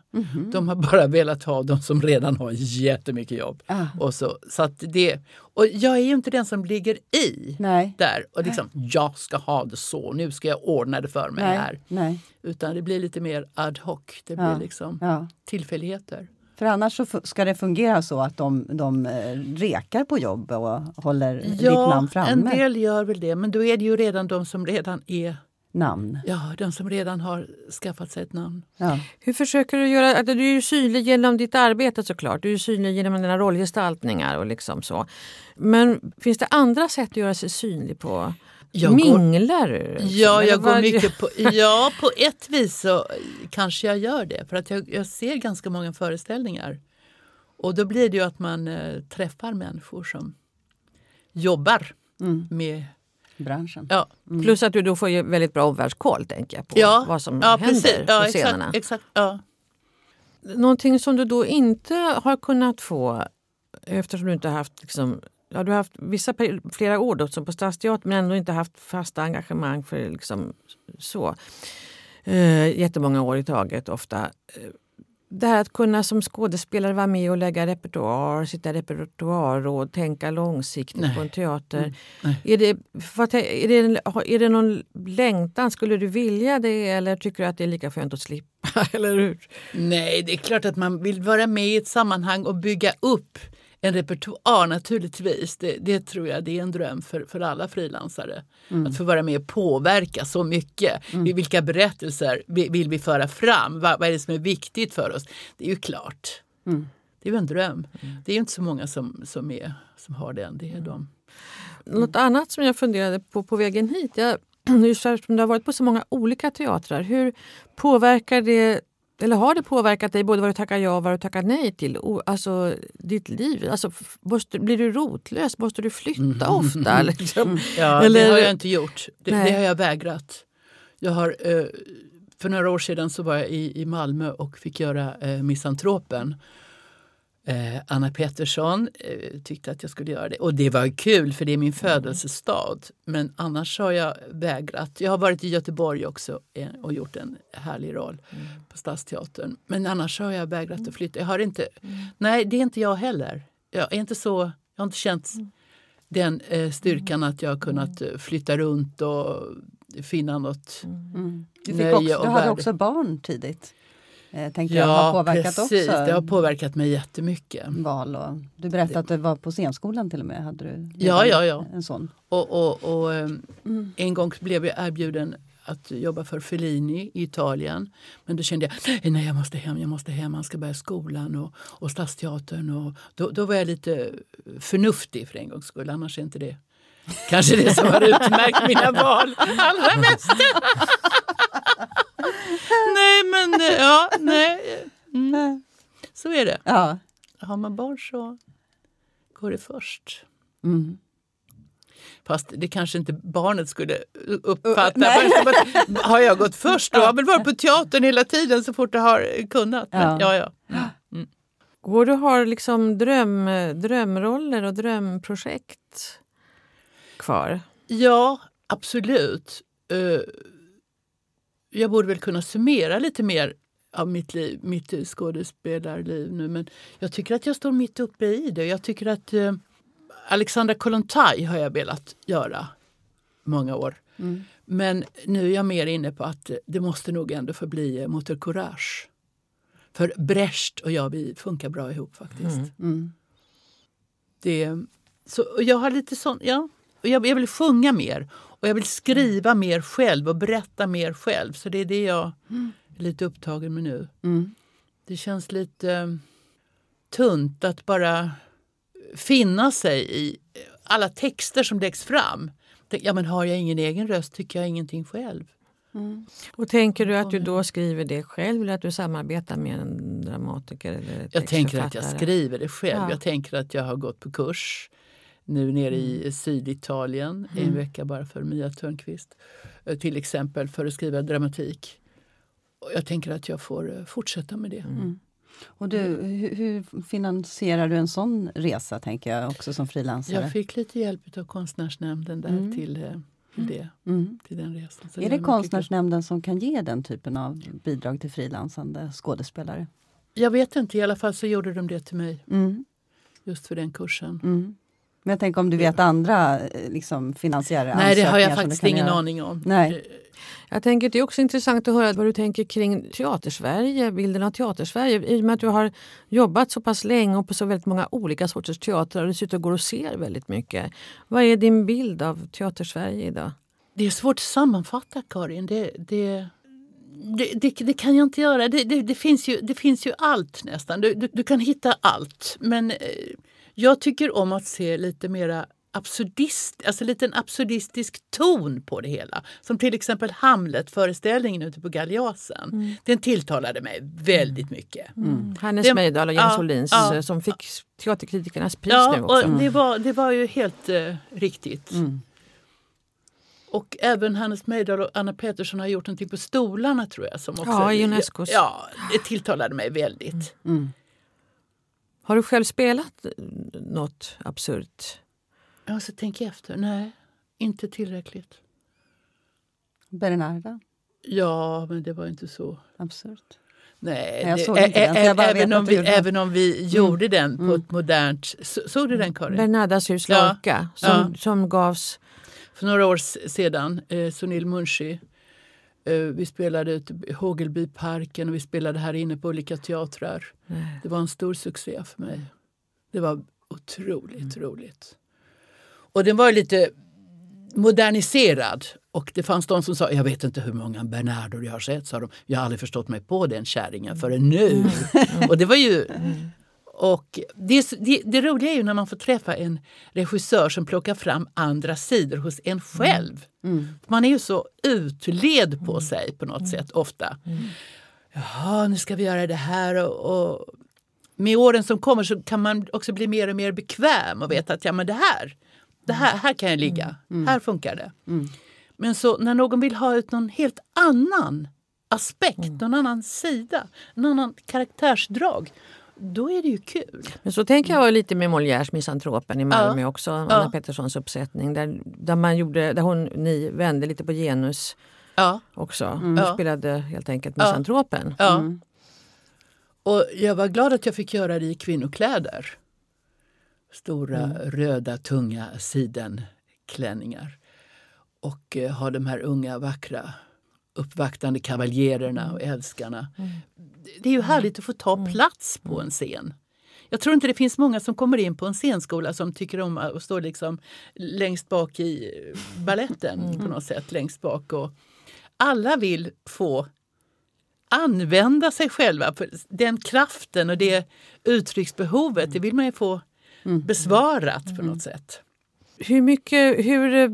De har bara velat ha de som redan har jättemycket jobb. Ah. Och så, så att det, och jag är ju inte den som ligger i Nej. där och liksom jag ska ha det så, nu ska jag ordna det för mig Nej. här. Nej. Utan det blir lite mer ad hoc, det blir Ja. liksom Ja. tillfälligheter. För annars så ska det fungera så att de, de eh, rekar på jobb och håller ditt namn framme. en del gör väl det men då är det ju redan de som redan är, Namn. ja de som redan har skaffat sig ett namn. Ja. Hur försöker du göra, att du är ju synlig genom ditt arbete såklart, du är synlig genom dina rollgestaltningar och liksom så. Men finns det andra sätt att göra sig synlig på? Jag Minglar du? liksom? Ja, jag går mycket på, ja, på ett vis så kanske jag gör det. För att jag, jag ser ganska många föreställningar. Och då blir det ju att man eh, träffar människor som jobbar Mm. med... Branschen. Ja, Plus att du då får ju väldigt bra omvärldskoll tänker jag på ja, vad som ja, händer precis. Ja, på exakt, scenerna. exakt, ja. Någonting som du då inte har kunnat få eftersom du inte har haft liksom, Ja, du har haft vissa flera år då, som på Stadsteatern men ändå inte haft fasta engagemang för liksom så. Eh, jättemånga år i taget ofta. Eh, Det här att kunna som skådespelare vara med och lägga repertoar, sitta i repertoarråd, tänka långsiktigt Nej. på en teater. Mm. Är, det, är, det, är det någon längtan? Skulle du vilja det eller tycker du att det är lika skönt att slippa? eller hur? Nej, det är klart att man vill vara med i ett sammanhang och bygga upp en repertoar naturligtvis. Det, det tror jag det är en dröm för, för alla frilansare. Att få vara med och påverka så mycket. Vilka berättelser vi- vill vi föra fram? Vad, vad är det som är viktigt för oss? Det är ju klart. Det är ju en dröm. Det är ju inte så många som, som, är, som har den. Det är de. Något annat som jag funderade på på vägen hit. Jag, just eftersom du har varit på så många olika teatrar. Hur påverkar det eller har det påverkat dig både vad du tackar ja och vad du tackar nej till? O- Alltså ditt liv? Alltså, måste, blir du rotlös? Måste du flytta ofta? Liksom? Ja, Eller- det har jag inte gjort. Det, det har jag vägrat. Jag har, eh, för några år sedan så var jag i, i Malmö och fick göra eh, Misantropen. Eh, Anna Pettersson eh, tyckte att jag skulle göra det. Och det var kul för det är min födelsestad. Men annars har jag vägrat. Jag har varit i Göteborg också eh, och gjort en härlig roll på Stadsteatern. Men annars har jag vägrat att flytta. Jag har inte, Nej, det är inte jag heller. Jag, är inte så, jag har inte känt den eh, styrkan att jag har kunnat eh, flytta runt och finna något. Mm. Du, fick Nöje också, och du hade värde. också barn tidigt. Eh, tänker jag har påverkat precis. också Det har påverkat mig jättemycket. val. Och, du berättade att du var på scenskolan till och med. Hade du Ja, ja, ja. En sån. Och, och, och ehm, Mm. En gång blev jag erbjuden att jobba för Fellini i Italien. Men då kände jag nej jag måste hem, jag måste hem, han ska börja skolan och, och Stadsteatern. Och då, då var jag lite förnuftig för en gångs skull, annars är inte det kanske det som har utmärkt mina val allra mest. men eh, ja, nej. Mm. Så är det. Ja. har man barn så går det först. Mm. Fast det kanske inte barnet skulle uppfatta. Men har jag gått först? Då har väl varit på teatern hela tiden så fort jag har kunnat. Men, ja. Ja, Går du har liksom dröm, drömroller och drömprojekt kvar? ja absolut. Eh, jag borde väl kunna summera lite mer av mitt, liv, mitt skådespelarliv nu men jag tycker att jag står mitt uppe i det. Jag tycker att eh, Alexandra Kollontaj har jag velat göra många år. Mm. Men nu är jag mer inne på att det måste nog ändå få bli eh, Motor Courage. För Brecht och jag vi funkar bra ihop faktiskt. Mm. Det, så, och jag har lite sån, ja, jag, jag vill sjunga mer och jag vill skriva mer själv och berätta mer själv. Så det är det jag är lite upptagen med nu. Mm. Det känns lite eh, tunt att bara finna sig i alla texter som läggs fram. Ja, men har jag ingen egen röst tycker jag ingenting själv. Och tänker du att du då skriver det själv eller att du samarbetar med en dramatiker? Eller Jag tänker att jag skriver det själv. Ja. Jag tänker att jag har gått på kurs nu nere Mm. i Syditalien i en vecka bara för Mia Törnqvist. eh, Till exempel för att skriva dramatik. Och jag tänker att jag får eh, fortsätta med det. Mm. Och du, hur, finansierar du en sån resa, tänker jag, också som frilansare? Jag fick lite hjälp av Konstnärsnämnden där Mm. till, eh, till, det, Mm. till den resan. Så Är det mycket Konstnärsnämnden som kan ge den typen av bidrag till frilansande skådespelare? Jag vet inte, i alla fall så gjorde de det till mig Mm. just för den kursen. Men jag tänker om du vet andra eh, liksom, finansiärer? Nej, det har jag faktiskt ingen göra? aning om. Nej. Jag tänker att det är också intressant att höra vad du tänker kring Teatersverige, bilden av Teatersverige. I och med att du har jobbat så pass länge och på så väldigt många olika sorters teatrar och dessutom går och ser väldigt mycket. Vad är din bild av Teatersverige idag? Det är svårt att sammanfatta, Karin. Det, det, det, det, det kan jag inte göra. Det, det, det, finns, ju, det finns ju allt nästan. Du, du, du kan hitta allt. Men eh, jag tycker om att se lite mera absurdist, alltså lite en absurdistisk ton på det hela. Som till exempel Hamlet-föreställningen ute på Galeasen. Den tilltalade mig väldigt mycket. Hannes Det- Mejdal och Jens ja, Åhlins ja. eh, som fick Teaterkritikernas pris Ja, nu också. och det var, det var ju helt eh, riktigt. Mm. Och även Hannes Mejdal och Anna Petersson har gjort någonting på stolarna tror jag. Som också, Ja, i Unescos. Ja, det tilltalade mig väldigt. Mm. Har du själv spelat något absurt? Ja, så tänk efter. Nej, inte tillräckligt. Bernarda? Ja, men det var inte så. Absurt. Nej, Jag det, jag bara vet även, om du vi, gjorde den. även om vi gjorde den på ett modernt... Så, såg du den Karin? Bernardas hus Ja. Lorca som, Ja. som gavs... För några år sedan, eh, Sunil Munshi. Eh, vi spelade ute i Hågelbyparken och vi spelade här inne på olika teatrar. Det var en stor succé för mig. Det var otroligt roligt. Och den var lite moderniserad. Och det fanns de som sa, jag vet inte hur många Bernardo jag har sett, sa de. Jag har aldrig förstått mig på den kärringen förrän nu. och det var ju... Och det, det, det roliga är ju när man får träffa en regissör som plockar fram andra sidor hos en själv. Man är ju så utled på sig på något sätt ofta. Jaha, nu ska vi göra det här. Och, och med åren som kommer så kan man också bli mer och mer bekväm och veta att ja, men det här, det här, här kan jag ligga. Här funkar det. Men så när någon vill ha ut någon helt annan aspekt, någon annan sida, en annan karaktärsdrag, då är det ju kul. Men så tänker jag lite med Molières Misantropen i Malmö Ja. också, Anna Ja. Petterssons uppsättning. Där, där, man gjorde, där hon, ni vände lite på genus Ja, också. Du spelade helt enkelt. Misantropen. ja. Och jag var glad att jag fick göra det i kvinnokläder. Stora röda tunga sidenklänningar. Och eh, ha de här unga vackra uppvaktande kavaljererna och älskarna. Det är ju härligt att få ta plats på en scen. Jag tror inte det finns många som kommer in på en scenskola som tycker om att stå liksom längst bak i balletten på något sätt. Längst bak och alla vill få använda sig själva. För den kraften och det uttrycksbehovet det vill man ju få besvarat på något sätt. Hur mycket hur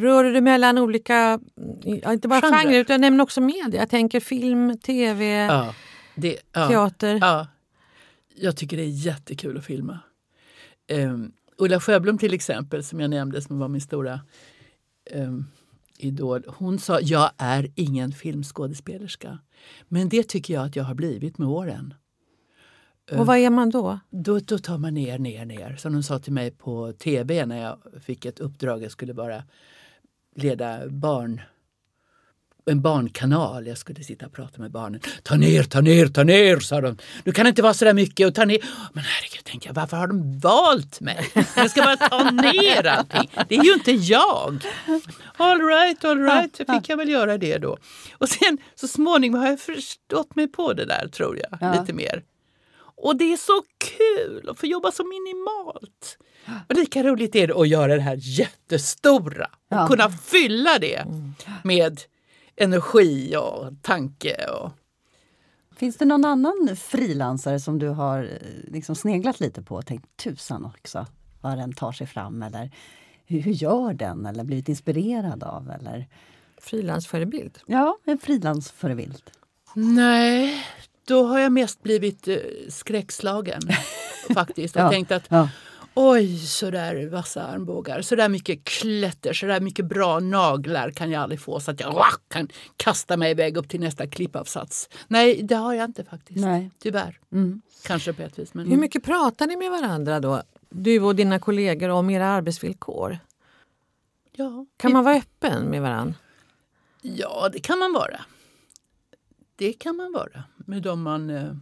rör du dig mellan olika, inte bara Genrer. genrer utan nämn också media. Jag tänker film, tv, Ja, det, ja, teater. ja. jag tycker det är jättekul att filma. Um, Ulla Sjöblom till exempel, som jag nämnde, som var min stora um, idol. Hon sa, jag är ingen filmskådespelerska. Men det tycker jag att jag har blivit med åren. Och vad är man då? Då, då tar man ner, ner, ner. Som de sa till mig på tv när jag fick ett uppdrag. Jag skulle bara leda barn en barnkanal. Jag skulle sitta och prata med barnen. Ta ner, ta ner, ta ner, sa de. Du kan inte vara så där mycket och ta ner. Men herregud, tänkte jag, varför har de valt mig? Jag ska bara ta ner allting. Det är ju inte jag. All right, all right, så fick jag väl göra det då. Och sen så småningom har jag förstått mig på det där, tror jag, Ja. lite mer. Och det är så kul att få jobba så minimalt. Och lika roligt är det att göra det här jättestora och Ja. kunna fylla det med energi och tanke. Och... Finns det någon annan frilansare som du har eh, liksom sneglat lite på och tänkt tusan också vad den tar sig fram eller hur, hur gör den eller blivit inspirerad av eller Frilansförebild. ja, en frilansförebild. Nej, då har jag mest blivit eh, skräckslagen faktiskt. Och Ja, tänkt att ja. oj, så där vassa armbågar, så där mycket klätter, så där mycket bra naglar kan jag aldrig få så att jag wah, kan kasta mig iväg upp till nästa klippavsats. Nej, det har jag inte faktiskt. Nej. Tyvärr. Mm. Kanske på ett vis. Men... Hur mycket pratar ni med varandra då? Du och dina kollegor om era arbetsvillkor? Ja, Kan man vara öppen med varandra? Ja, det kan man vara. Det kan man vara med de man eh,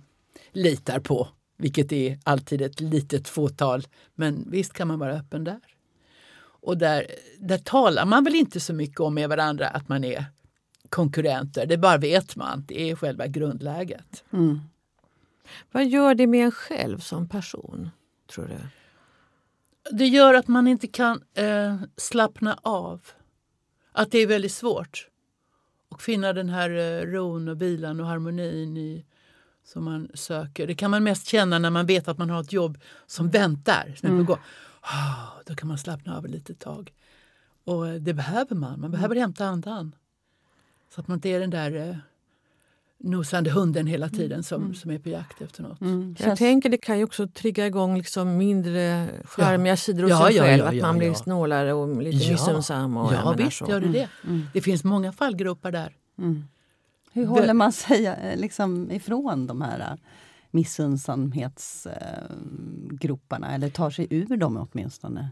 litar på, vilket är alltid ett litet fåtal. Men visst kan man vara öppen där. Och där, där talar man väl inte så mycket om med varandra att man är konkurrenter. Det bara vet man. Det är själva grundläget. Mm. Vad gör det med en själv som person? Tror du? Det gör att man inte kan eh, slappna av. Att det är väldigt svårt att finna den här eh, ron och vilan och harmonin i, som man söker. Det kan man mest känna när man vet att man har ett jobb som väntar. Som är på gång. Ah, då kan man slappna av ett litet tag. Och eh, det behöver man. Man behöver hämta andan. Så att man inte är den där eh, nosande hunden hela tiden som, som är på jakt efter något. Mm. Jag tänker det kan ju också trigga igång liksom mindre charmiga sidor hos Ja, sig ja, själv. ja, att ja, man blir ja. snålare och lite missunnsam. Och, ja visst så. gör det det. Mm. Det finns många fallgropar där. Mm. Hur håller man sig eh, liksom ifrån de här eh, missunnsamhetsgroparna eller tar sig ur dem åtminstone?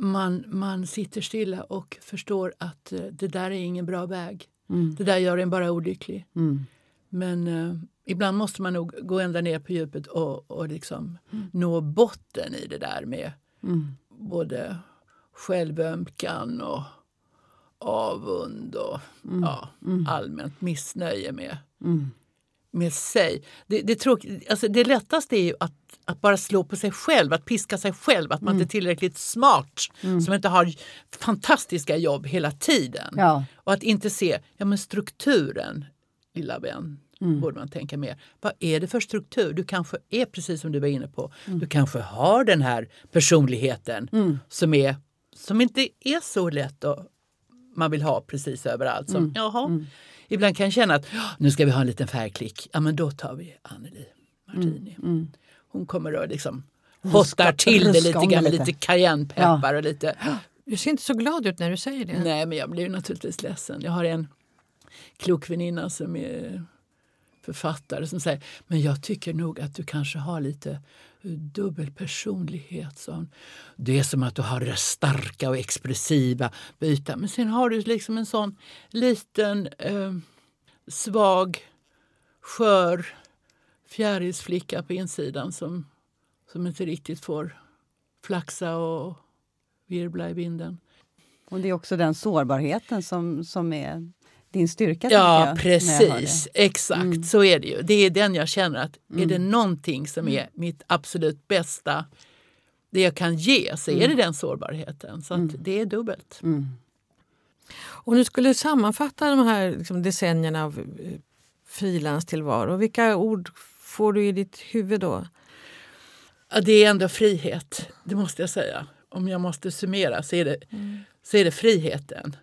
man, man sitter stilla och förstår att eh, det där är ingen bra väg. Mm. Det där gör en bara olycklig. Mm. Men eh, ibland måste man nog gå ända ner på djupet och, och liksom nå botten i det där med Mm. både självömkan och avund och ja, allmänt missnöje med, Mm. Med sig. Det, det, tråk- alltså det lättaste är ju att, att bara slå på sig själv, att piska sig själv, att man inte är tillräckligt smart, som inte har fantastiska jobb hela tiden. Ja. Och att inte se ja, men strukturen, lilla vän, borde man tänka mer. Vad är det för struktur? Du kanske är precis som du var inne på. Du kanske har den här personligheten som, är, som inte är så lätt att man vill ha precis överallt. Som, jaha. Ibland kan jag känna att "Ja, nu ska vi ha en liten färgklick. Ja, men då tar vi Anneli Martini. Hon kommer att liksom hottar till det lite grann med lite. cayennepeppar och lite Du ser inte så glad ut när du säger det. Nej, men jag blir naturligtvis ledsen. Jag har en klok väninna som är författare som säger men jag tycker nog att du kanske har lite dubbelpersonlighet, dubbel personlighet. sa hon. Det är som att du har det starka och expressiva byta. Men sen har du liksom en sån liten eh, svag, skör fjärilsflicka på insidan som, som inte riktigt får flaxa och virvla i vinden. Och det är också den sårbarheten som, som är din styrka. Ja, jag, precis. det. Exakt, Mm. så är det ju. Det är den jag känner att är det någonting som är mitt absolut bästa, det jag kan ge, så är det den sårbarheten. Så att det är dubbelt. Mm. Om du skulle sammanfatta de här liksom, decennierna av eh, frilanstillvaro, vilka ord får du i ditt huvud då? Ja, det är ändå frihet, det måste jag säga. Om jag måste summera så är det, så är det friheten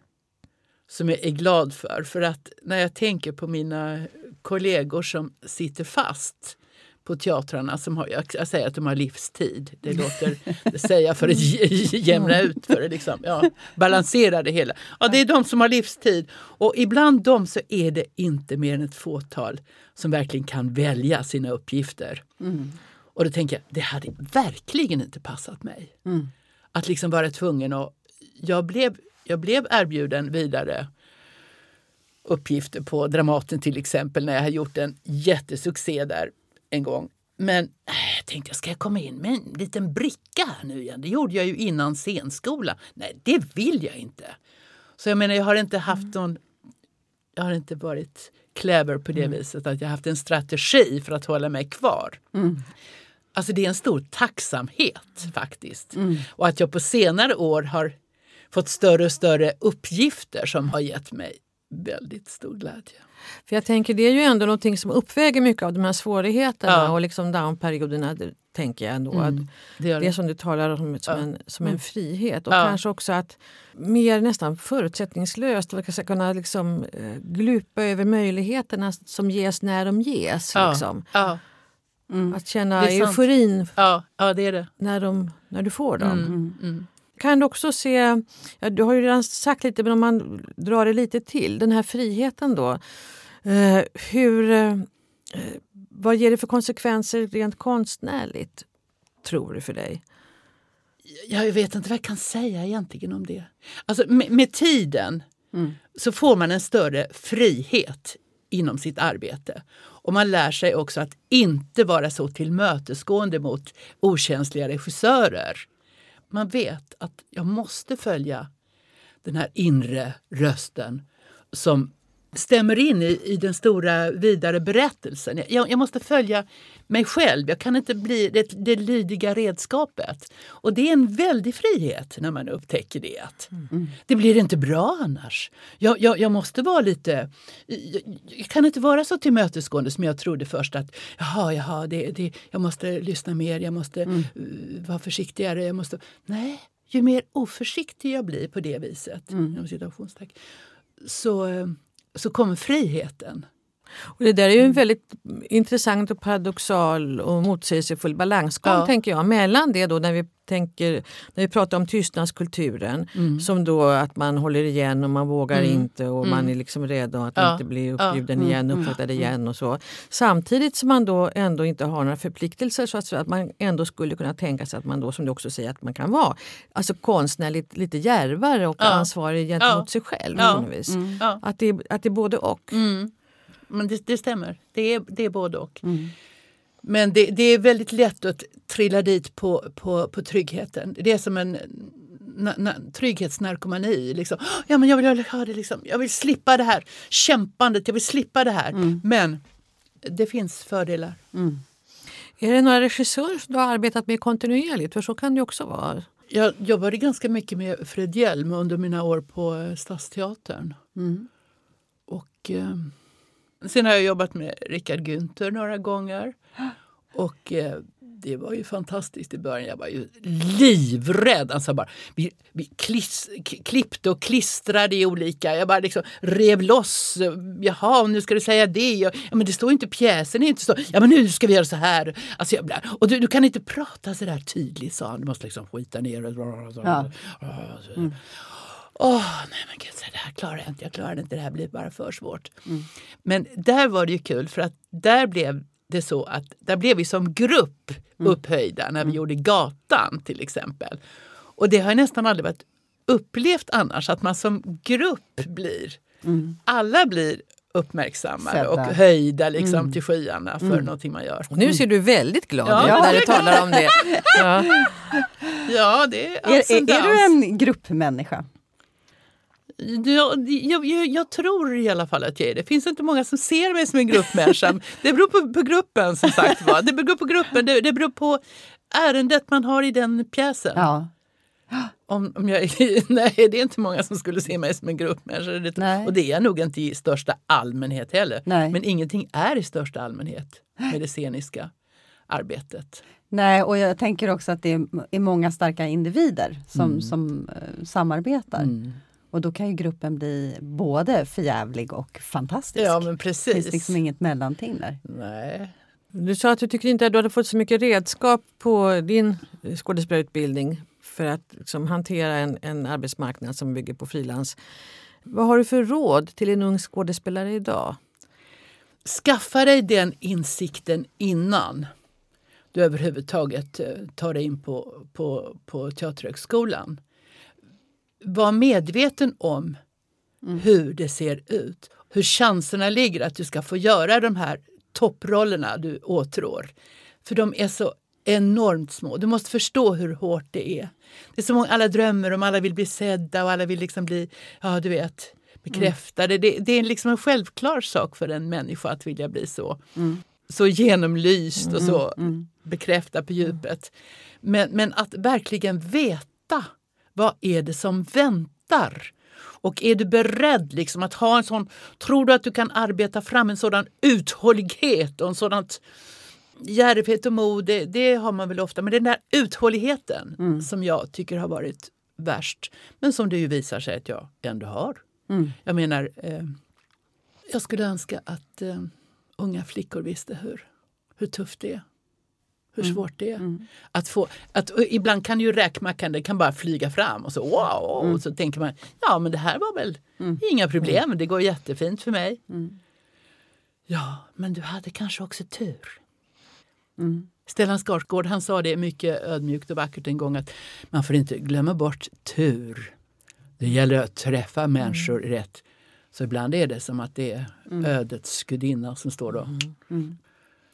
som jag är glad för. För att när jag tänker på mina kollegor som sitter fast på teatrarna som har, jag säger att de har livstid. Det låter, det säger jag för att jämna ut, för att liksom, ja, balansera det hela. Ja, det är de som har livstid och ibland dem så är det inte mer än ett fåtal som verkligen kan välja sina uppgifter. Mm. Och då tänker jag, det hade verkligen inte passat mig. Mm. Att liksom vara tvungen att... Jag blev, jag blev erbjuden vidare uppgifter på Dramaten till exempel när jag har gjort en jättesuccé där en gång. Men äh, jag tänkte, ska jag komma in med en liten bricka här nu igen? Det gjorde jag ju innan scenskola. Nej, det vill jag inte. Så jag menar, jag har inte haft mm. någon... Jag har inte varit clever på det mm. viset att jag haft en strategi för att hålla mig kvar. Mm. Alltså det är en stor tacksamhet faktiskt. Mm. Och att jag på senare år har fått större och större uppgifter som har gett mig väldigt stor glädje. För jag tänker det är ju ändå någonting som uppväger mycket av de här svårigheterna ja. och liksom downperioderna. Tänker jag ändå. Mm, att det, det. det som du talar om som, ja. en, som mm. en frihet och ja. kanske också att mer nästan förutsättningslöst kunna liksom, uh, glupa över möjligheterna som ges när de ges. Liksom. Mm. Att känna euforin ja, ja, det är det. När, de, när du får dem. Mm, mm. Kan du också se, ja, du har ju redan sagt lite, men om man drar det lite till, den här friheten då. Eh, hur, eh, vad ger det för konsekvenser rent konstnärligt, tror du, för dig? Jag vet inte vad jag kan säga egentligen om det. Alltså med, med tiden mm. så får man en större frihet inom sitt arbete. Och man lär sig också att inte vara så tillmötesgående mot okänsliga regissörer. Man vet att jag måste följa den här inre rösten som stämmer in i, i den stora vidare berättelsen. Jag, jag, måste följa mig själv. Jag kan inte bli det, det lydiga redskapet. Och det är en väldig frihet när man upptäcker det. Mm. Det blir inte bra annars. Jag, jag, jag måste vara lite... Jag, kan inte vara så tillmötesgående som jag trodde först att jaha, jaha, det, det, jag måste lyssna mer, jag måste mm. uh, vara försiktigare. Jag måste, nej, ju mer oförsiktig jag blir på det viset, mm. så uh, så så kommer friheten. Och det där är ju en väldigt intressant och paradoxal och motsägelsefull balansgång ja. tänker jag. Mellan det då när vi tänker, när vi pratar om tystnadskulturen mm. som då att man håller igen och man vågar mm. inte och mm. man är liksom rädd att ja. inte bli uppbjuden ja. igen, mm. uppfattad mm. igen och så. Samtidigt som man då ändå inte har några förpliktelser så att, att man ändå skulle kunna tänka sig att man då som du också säger att man kan vara alltså konstnärligt lite järvare och ja. ansvarig gentemot sig själv. Mm. Att, det, att det är både och. Men det, det, stämmer, det är, det är både och. Men det, det, är väldigt lätt att trilla dit på, på, på tryggheten. Det är som en na, na, trygghetsnarkomani. Liksom. Ja, men jag, vill ha det liksom. jag vill slippa det här kämpandet, jag vill slippa det här. Mm. Men det finns fördelar. Mm. Är det några regissörer som du har arbetat med kontinuerligt? För så kan det också vara. Jag jobbade ganska mycket med Fred Hjelm under mina år på Stadsteatern. Mm. Och, eh, sen har jag jobbat med Richard Günther några gånger. Och eh, det var ju fantastiskt i början. Jag var ju livrädd. Alltså bara, vi, vi kliss, klippte och klistrade i olika... Jag bara liksom rev loss. Jaha, nu ska du säga det. Ja, men det står inte pjäsen. Inte så. Ja, men nu ska vi göra så här. Alltså, jag, och du, du kan inte prata så där tydligt, sa han. Du måste liksom skita ner. Ja. Mm. Åh, nej men gud, klarar jag inte. Jag klarar inte. Det här blir bara för svårt. Mm. Men där var det ju kul för att där blev det så att där blev vi som grupp mm. upphöjda när vi mm. gjorde Gatan till exempel. Och det har nästan aldrig varit upplevt annars att man som grupp blir, mm. alla blir uppmärksammade Sedda. och höjda liksom mm. till skyarna för mm. någonting man gör. Nu ser du väldigt glad ja. ut när du talar om det. Ja, ja det är är, är, är du en gruppmänniska? Jag, jag, jag, tror i alla fall att jag är det. Det finns inte många som ser mig som en gruppmänniska. Det beror på, på gruppen som sagt var. Det beror på gruppen, det, det beror på ärendet man har i den pjäsen. Ja. Om, om jag, nej, det är inte många som skulle se mig som en gruppmänniska. Och det är jag nog inte i största allmänhet heller. Nej. Men ingenting är i största allmänhet med det sceniska arbetet. Nej, och jag tänker också att det är många starka individer som, mm. som uh, samarbetar. Mm. Och då kan ju gruppen bli både förjävlig och fantastisk. Ja, men precis. Det finns liksom inget mellanting där. Nej. Du sa att du tyckte inte att du hade fått så mycket redskap på din skådespelarutbildning för att liksom, hantera en, en arbetsmarknad som bygger på frilans. Vad har du för råd till en ung skådespelare idag? Skaffa dig den insikten innan du överhuvudtaget eh, tar dig in på, på, på Teaterhögskolan. Var medveten om mm. hur det ser ut. Hur chanserna ligger att du ska få göra de här topprollerna du åtrår. För de är så enormt små. Du måste förstå hur hårt det är. Det är så många, alla drömmer om, alla vill bli sedda och alla vill liksom bli, ja du vet, bekräftade. Mm. Det, det, är liksom en självklar sak för en människa att vilja bli så. Mm. Så genomlyst och så mm. mm. bekräftad på djupet. Men, men att verkligen veta vad är det som väntar? Och är du beredd liksom att ha en sån, tror du att du kan arbeta fram en sådan uthållighet och en sådant djärvhet och mod, det, det, har man väl ofta. Men den där uthålligheten mm. som jag tycker har varit värst. Men som det ju visar sig att jag ändå har. Mm. Jag menar, eh, jag skulle önska att eh, unga flickor visste hur, hur tufft det är. Hur mm. svårt det är. Mm. Att få, att, ibland kan ju räkmackan den kan bara flyga fram och så wow! Mm. Och så tänker man, ja men det här var väl mm. inga problem, mm. det går jättefint för mig. Mm. Ja, men du hade kanske också tur. Stellan Skarsgård han sa det mycket ödmjukt och vackert en gång att man får inte glömma bort tur. Det gäller att träffa människor rätt. Så ibland är det som att det är ödets gudinna som står då.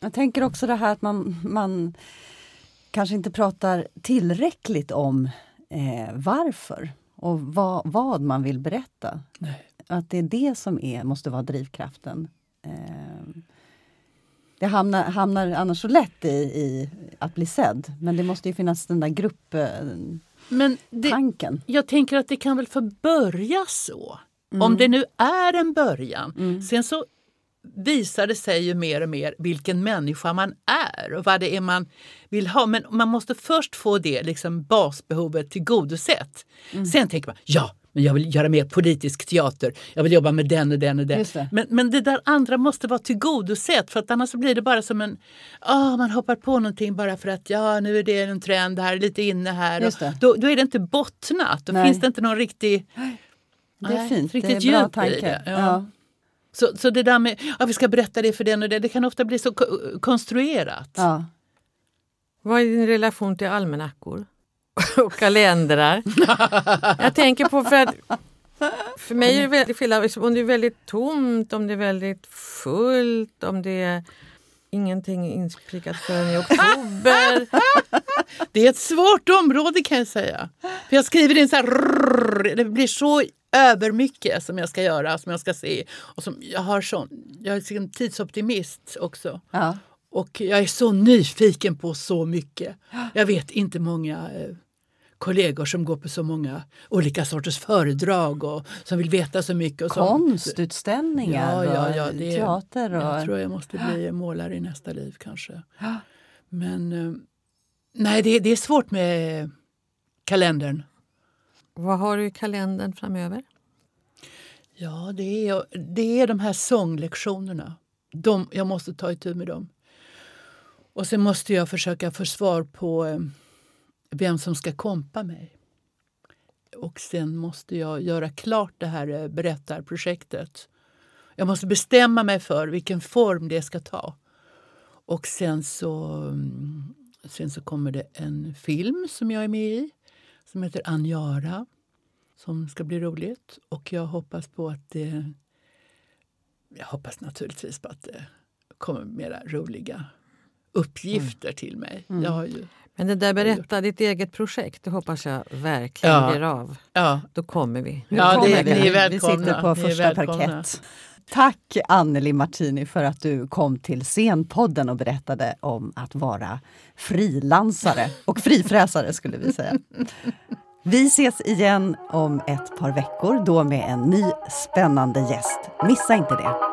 Jag tänker också det här att man, man kanske inte pratar tillräckligt om eh, varför och vad, vad man vill berätta. Nej. Att det är det som är, måste vara drivkraften. Eh, det hamnar, hamnar annars så lätt i, i, att bli sedd. Men det måste ju finnas den där grupptanken. Men jag tänker att det kan väl få börja så. Mm. Om det nu är en början. Mm. Sen så visar det sig ju mer och mer vilken människa man är och vad det är man vill ha. Men man måste först få det liksom basbehovet tillgodosett. Mm. Sen tänker man, ja, men jag vill göra mer politisk teater. Jag vill jobba med den och den och den. Men, men det där andra måste vara tillgodosett för att annars blir det bara som en... Oh, man hoppar på någonting bara för att ja, nu är det en trend här, lite inne här. Och, då, då är det inte bottnat. Då Nej. finns det inte någon riktig... Det är fint, riktigt det är bra tanke. Ja. ja. Så, så det där med att ja, vi ska berätta det för den och det, det kan ofta bli så konstruerat. Ja. Vad är din relation till almanackor? och kalendrar. jag tänker på för att för mig är det väldigt skillnad om det är väldigt tomt, om det är väldigt fullt, om det är ingenting insprickat förrän i oktober. det är ett svårt område kan jag säga. För jag skriver in så här, det blir så övermycket som jag ska göra, som jag ska se. Och som jag, har sån, jag är en tidsoptimist också. Ja. Och jag är så nyfiken på så mycket. Jag vet inte många eh, kollegor som går på så många olika sorters föredrag och som vill veta så mycket. Och Konstutställningar ja, ja, ja, och teater. Och... Jag tror jag måste bli målare i nästa liv kanske. Men eh, nej, det, det är svårt med kalendern. Vad har du i kalendern framöver? Ja, det är, det är de här sånglektionerna. De, jag måste ta itu med dem. Och sen måste jag försöka få svar på eh, vem som ska kompa mig. Och sen måste jag göra klart det här eh, berättarprojektet. Jag måste bestämma mig för vilken form det ska ta. Och sen så, mm, sen så kommer det en film som jag är med i som heter Anjara som ska bli roligt. Och jag hoppas på att det... Jag hoppas naturligtvis på att det kommer mera roliga uppgifter mm. till mig. Mm. Jag har ju men det där berätta ditt eget projekt, det hoppas jag verkligen ja. blir av. Ja. Då kommer vi. Ja, kommer det, vi. Ni är välkomna. Vi sitter på första parkett. Tack Anneli Martini för att du kom till Scenpodden och berättade om att vara frilansare och frifräsare skulle vi säga. Vi ses igen om ett par veckor, då med en ny spännande gäst. Missa inte det!